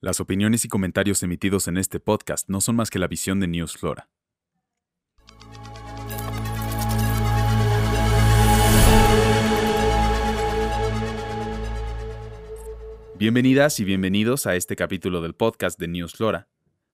Las opiniones y comentarios emitidos en este podcast no son más que la visión de News Flora. Bienvenidas y bienvenidos a este capítulo del podcast de News Flora,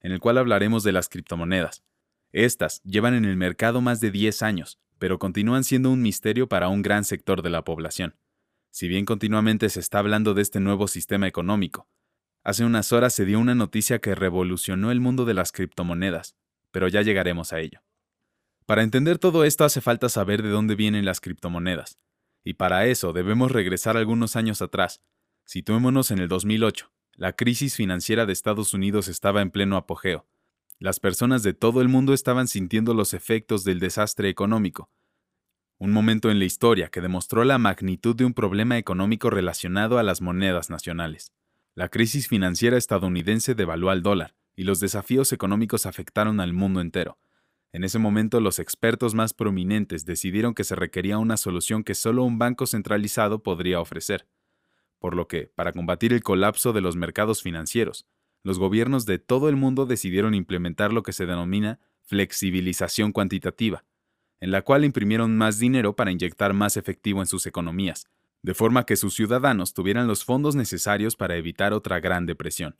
en el cual hablaremos de las criptomonedas. Estas llevan en el mercado más de 10 años, pero continúan siendo un misterio para un gran sector de la población. Si bien continuamente se está hablando de este nuevo sistema económico, Hace unas horas se dio una noticia que revolucionó el mundo de las criptomonedas, pero ya llegaremos a ello. Para entender todo esto hace falta saber de dónde vienen las criptomonedas, y para eso debemos regresar algunos años atrás. Situémonos en el 2008. La crisis financiera de Estados Unidos estaba en pleno apogeo. Las personas de todo el mundo estaban sintiendo los efectos del desastre económico. Un momento en la historia que demostró la magnitud de un problema económico relacionado a las monedas nacionales. La crisis financiera estadounidense devaluó al dólar y los desafíos económicos afectaron al mundo entero. En ese momento los expertos más prominentes decidieron que se requería una solución que solo un banco centralizado podría ofrecer. Por lo que, para combatir el colapso de los mercados financieros, los gobiernos de todo el mundo decidieron implementar lo que se denomina flexibilización cuantitativa, en la cual imprimieron más dinero para inyectar más efectivo en sus economías, de forma que sus ciudadanos tuvieran los fondos necesarios para evitar otra gran depresión.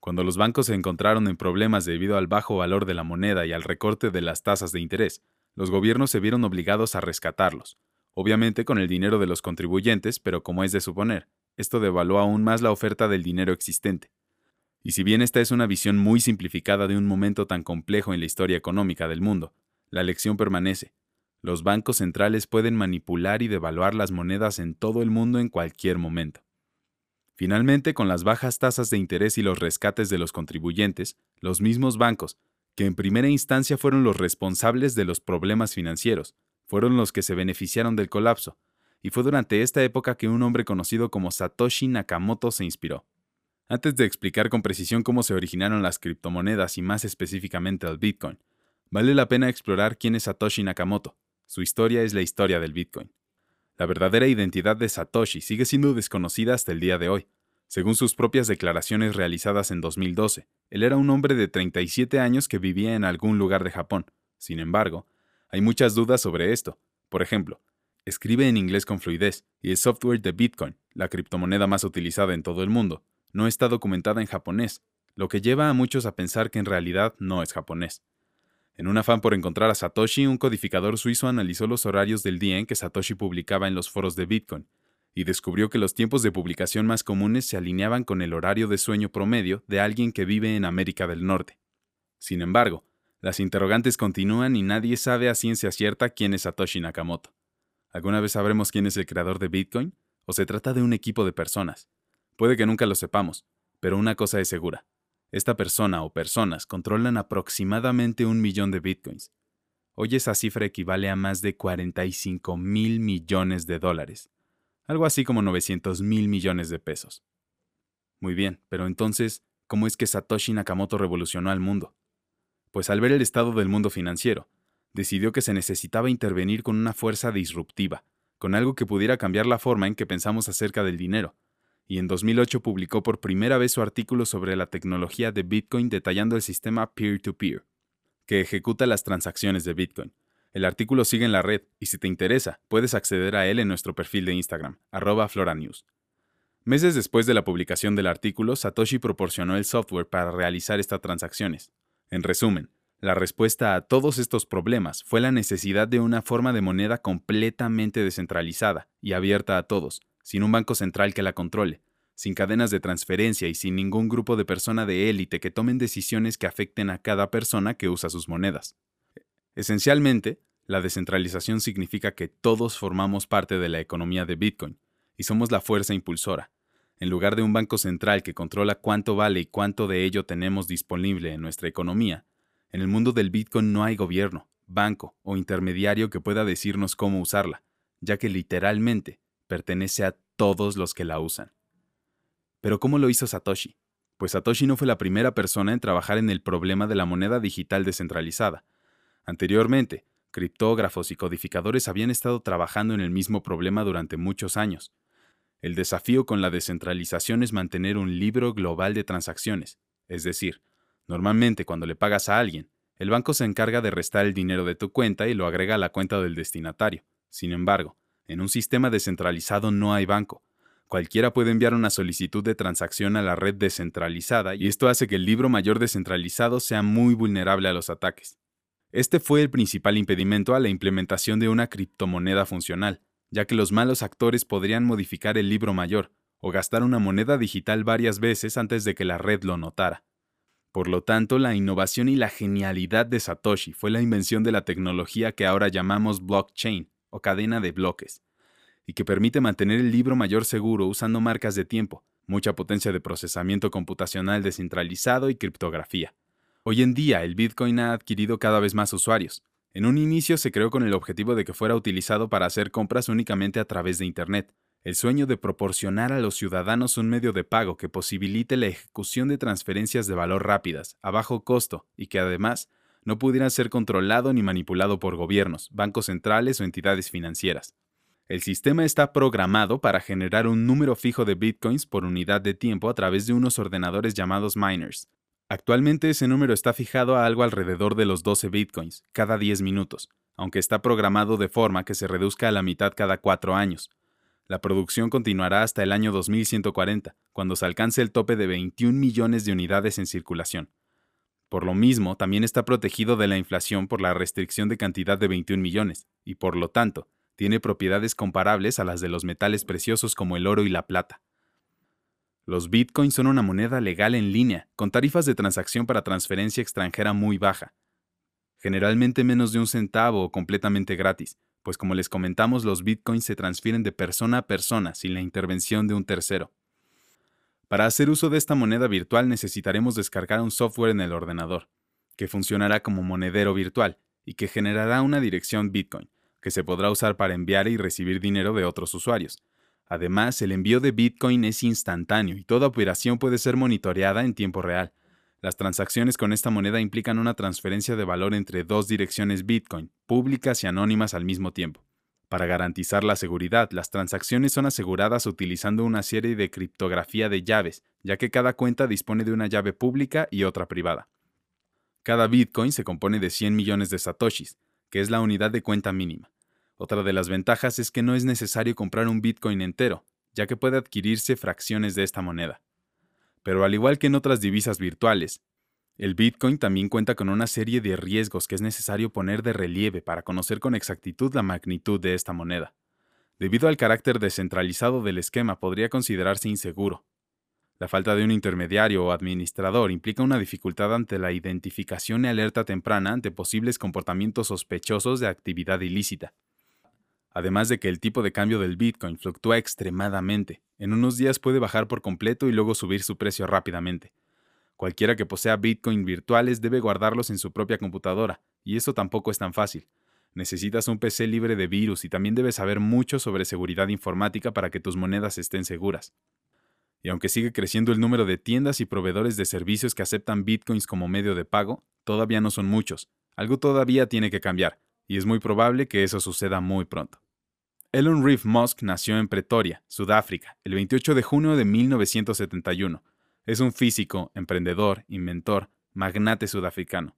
Cuando los bancos se encontraron en problemas debido al bajo valor de la moneda y al recorte de las tasas de interés, los gobiernos se vieron obligados a rescatarlos, obviamente con el dinero de los contribuyentes, pero como es de suponer, esto devaluó aún más la oferta del dinero existente. Y si bien esta es una visión muy simplificada de un momento tan complejo en la historia económica del mundo, la lección permanece. Los bancos centrales pueden manipular y devaluar las monedas en todo el mundo en cualquier momento. Finalmente, con las bajas tasas de interés y los rescates de los contribuyentes, los mismos bancos, que en primera instancia fueron los responsables de los problemas financieros, fueron los que se beneficiaron del colapso, y fue durante esta época que un hombre conocido como Satoshi Nakamoto se inspiró. Antes de explicar con precisión cómo se originaron las criptomonedas y más específicamente el Bitcoin, vale la pena explorar quién es Satoshi Nakamoto, su historia es la historia del Bitcoin. La verdadera identidad de Satoshi sigue siendo desconocida hasta el día de hoy. Según sus propias declaraciones realizadas en 2012, él era un hombre de 37 años que vivía en algún lugar de Japón. Sin embargo, hay muchas dudas sobre esto. Por ejemplo, escribe en inglés con fluidez y el software de Bitcoin, la criptomoneda más utilizada en todo el mundo, no está documentada en japonés, lo que lleva a muchos a pensar que en realidad no es japonés. En un afán por encontrar a Satoshi, un codificador suizo analizó los horarios del día en que Satoshi publicaba en los foros de Bitcoin y descubrió que los tiempos de publicación más comunes se alineaban con el horario de sueño promedio de alguien que vive en América del Norte. Sin embargo, las interrogantes continúan y nadie sabe a ciencia cierta quién es Satoshi Nakamoto. ¿Alguna vez sabremos quién es el creador de Bitcoin? ¿O se trata de un equipo de personas? Puede que nunca lo sepamos, pero una cosa es segura. Esta persona o personas controlan aproximadamente un millón de bitcoins. Hoy esa cifra equivale a más de 45 mil millones de dólares, algo así como 900 mil millones de pesos. Muy bien, pero entonces, ¿cómo es que Satoshi Nakamoto revolucionó al mundo? Pues al ver el estado del mundo financiero, decidió que se necesitaba intervenir con una fuerza disruptiva, con algo que pudiera cambiar la forma en que pensamos acerca del dinero, y en 2008 publicó por primera vez su artículo sobre la tecnología de Bitcoin detallando el sistema peer-to-peer, que ejecuta las transacciones de Bitcoin. El artículo sigue en la red y si te interesa, puedes acceder a él en nuestro perfil de Instagram, arroba floranews. Meses después de la publicación del artículo, Satoshi proporcionó el software para realizar estas transacciones. En resumen, la respuesta a todos estos problemas fue la necesidad de una forma de moneda completamente descentralizada y abierta a todos, sin un banco central que la controle, sin cadenas de transferencia y sin ningún grupo de persona de élite que tomen decisiones que afecten a cada persona que usa sus monedas. Esencialmente, la descentralización significa que todos formamos parte de la economía de Bitcoin y somos la fuerza impulsora. En lugar de un banco central que controla cuánto vale y cuánto de ello tenemos disponible en nuestra economía, en el mundo del Bitcoin no hay gobierno, banco o intermediario que pueda decirnos cómo usarla, ya que literalmente pertenece a todos los que la usan. Pero ¿cómo lo hizo Satoshi? Pues Satoshi no fue la primera persona en trabajar en el problema de la moneda digital descentralizada. Anteriormente, criptógrafos y codificadores habían estado trabajando en el mismo problema durante muchos años. El desafío con la descentralización es mantener un libro global de transacciones, es decir, normalmente cuando le pagas a alguien, el banco se encarga de restar el dinero de tu cuenta y lo agrega a la cuenta del destinatario. Sin embargo, en un sistema descentralizado no hay banco. Cualquiera puede enviar una solicitud de transacción a la red descentralizada y esto hace que el libro mayor descentralizado sea muy vulnerable a los ataques. Este fue el principal impedimento a la implementación de una criptomoneda funcional, ya que los malos actores podrían modificar el libro mayor o gastar una moneda digital varias veces antes de que la red lo notara. Por lo tanto, la innovación y la genialidad de Satoshi fue la invención de la tecnología que ahora llamamos blockchain o cadena de bloques, y que permite mantener el libro mayor seguro usando marcas de tiempo, mucha potencia de procesamiento computacional descentralizado y criptografía. Hoy en día el Bitcoin ha adquirido cada vez más usuarios. En un inicio se creó con el objetivo de que fuera utilizado para hacer compras únicamente a través de Internet, el sueño de proporcionar a los ciudadanos un medio de pago que posibilite la ejecución de transferencias de valor rápidas, a bajo costo y que además no pudieran ser controlado ni manipulado por gobiernos, bancos centrales o entidades financieras. El sistema está programado para generar un número fijo de bitcoins por unidad de tiempo a través de unos ordenadores llamados miners. Actualmente ese número está fijado a algo alrededor de los 12 bitcoins cada 10 minutos, aunque está programado de forma que se reduzca a la mitad cada 4 años, la producción continuará hasta el año 2140, cuando se alcance el tope de 21 millones de unidades en circulación. Por lo mismo, también está protegido de la inflación por la restricción de cantidad de 21 millones, y por lo tanto, tiene propiedades comparables a las de los metales preciosos como el oro y la plata. Los bitcoins son una moneda legal en línea, con tarifas de transacción para transferencia extranjera muy baja, generalmente menos de un centavo o completamente gratis, pues como les comentamos, los bitcoins se transfieren de persona a persona sin la intervención de un tercero. Para hacer uso de esta moneda virtual necesitaremos descargar un software en el ordenador, que funcionará como monedero virtual y que generará una dirección Bitcoin, que se podrá usar para enviar y recibir dinero de otros usuarios. Además, el envío de Bitcoin es instantáneo y toda operación puede ser monitoreada en tiempo real, las transacciones con esta moneda implican una transferencia de valor entre dos direcciones Bitcoin, públicas y anónimas al mismo tiempo. Para garantizar la seguridad, las transacciones son aseguradas utilizando una serie de criptografía de llaves, ya que cada cuenta dispone de una llave pública y otra privada. Cada Bitcoin se compone de 100 millones de satoshis, que es la unidad de cuenta mínima. Otra de las ventajas es que no es necesario comprar un Bitcoin entero, ya que puede adquirirse fracciones de esta moneda. Pero al igual que en otras divisas virtuales, el Bitcoin también cuenta con una serie de riesgos que es necesario poner de relieve para conocer con exactitud la magnitud de esta moneda. Debido al carácter descentralizado del esquema podría considerarse inseguro. La falta de un intermediario o administrador implica una dificultad ante la identificación y alerta temprana ante posibles comportamientos sospechosos de actividad ilícita además de que el tipo de cambio del Bitcoin fluctúa extremadamente. En unos días puede bajar por completo y luego subir su precio rápidamente. Cualquiera que posea Bitcoin virtuales debe guardarlos en su propia computadora, y eso tampoco es tan fácil. Necesitas un PC libre de virus y también debes saber mucho sobre seguridad informática para que tus monedas estén seguras. Y aunque sigue creciendo el número de tiendas y proveedores de servicios que aceptan bitcoins como medio de pago, todavía no son muchos. Algo todavía tiene que cambiar y es muy probable que eso suceda muy pronto. Elon Reeve Musk nació en Pretoria, Sudáfrica, el 28 de junio de 1971. Es un físico, emprendedor, inventor, magnate sudafricano.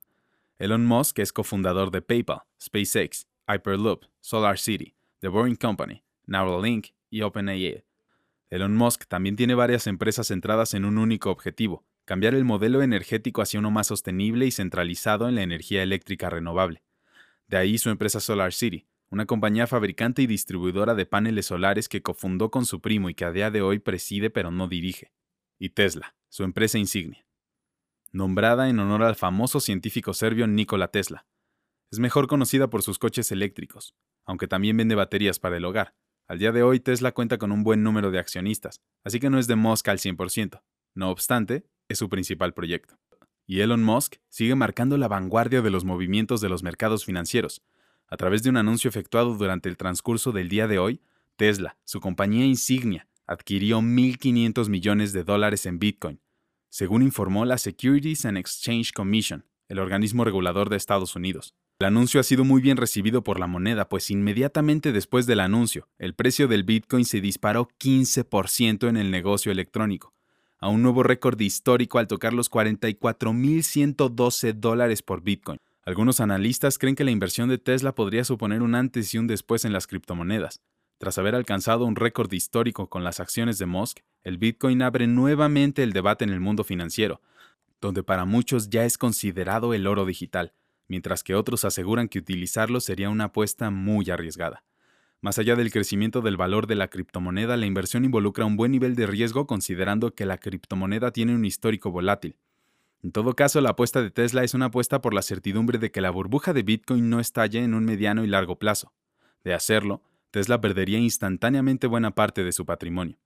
Elon Musk es cofundador de PayPal, SpaceX, Hyperloop, SolarCity, The Boring Company, Neuralink y OpenAI. Elon Musk también tiene varias empresas centradas en un único objetivo, cambiar el modelo energético hacia uno más sostenible y centralizado en la energía eléctrica renovable. De ahí su empresa SolarCity, una compañía fabricante y distribuidora de paneles solares que cofundó con su primo y que a día de hoy preside pero no dirige. Y Tesla, su empresa insignia. Nombrada en honor al famoso científico serbio Nikola Tesla. Es mejor conocida por sus coches eléctricos, aunque también vende baterías para el hogar. Al día de hoy Tesla cuenta con un buen número de accionistas, así que no es de Musk al 100%. No obstante, es su principal proyecto y Elon Musk sigue marcando la vanguardia de los movimientos de los mercados financieros. A través de un anuncio efectuado durante el transcurso del día de hoy, Tesla, su compañía insignia, adquirió 1.500 millones de dólares en Bitcoin, según informó la Securities and Exchange Commission, el organismo regulador de Estados Unidos. El anuncio ha sido muy bien recibido por la moneda, pues inmediatamente después del anuncio, el precio del Bitcoin se disparó 15% en el negocio electrónico, a un nuevo récord histórico al tocar los 44.112 dólares por Bitcoin. Algunos analistas creen que la inversión de Tesla podría suponer un antes y un después en las criptomonedas. Tras haber alcanzado un récord histórico con las acciones de Musk, el Bitcoin abre nuevamente el debate en el mundo financiero, donde para muchos ya es considerado el oro digital, mientras que otros aseguran que utilizarlo sería una apuesta muy arriesgada. Más allá del crecimiento del valor de la criptomoneda, la inversión involucra un buen nivel de riesgo considerando que la criptomoneda tiene un histórico volátil. En todo caso, la apuesta de Tesla es una apuesta por la certidumbre de que la burbuja de Bitcoin no estalle en un mediano y largo plazo. De hacerlo, Tesla perdería instantáneamente buena parte de su patrimonio.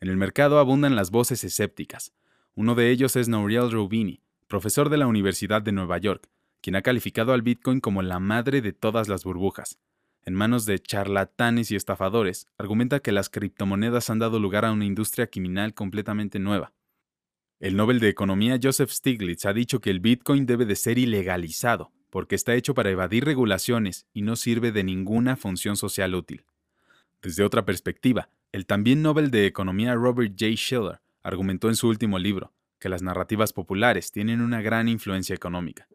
En el mercado abundan las voces escépticas. Uno de ellos es Nouriel Roubini, profesor de la Universidad de Nueva York, quien ha calificado al Bitcoin como la madre de todas las burbujas. En manos de charlatanes y estafadores, argumenta que las criptomonedas han dado lugar a una industria criminal completamente nueva. El Nobel de Economía Joseph Stiglitz ha dicho que el Bitcoin debe de ser ilegalizado, porque está hecho para evadir regulaciones y no sirve de ninguna función social útil. Desde otra perspectiva, el también Nobel de Economía Robert J. Schiller argumentó en su último libro que las narrativas populares tienen una gran influencia económica.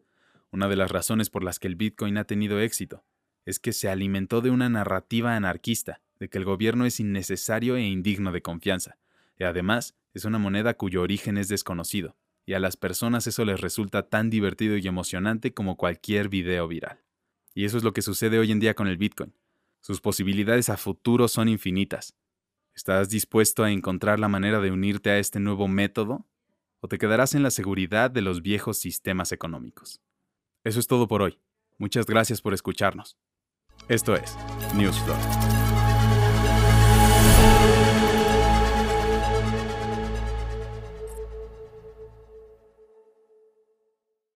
Una de las razones por las que el Bitcoin ha tenido éxito es que se alimentó de una narrativa anarquista, de que el gobierno es innecesario e indigno de confianza, y además es una moneda cuyo origen es desconocido, y a las personas eso les resulta tan divertido y emocionante como cualquier video viral. Y eso es lo que sucede hoy en día con el Bitcoin. Sus posibilidades a futuro son infinitas. ¿Estás dispuesto a encontrar la manera de unirte a este nuevo método? ¿O te quedarás en la seguridad de los viejos sistemas económicos? Eso es todo por hoy. Muchas gracias por escucharnos. Esto es Newsflow.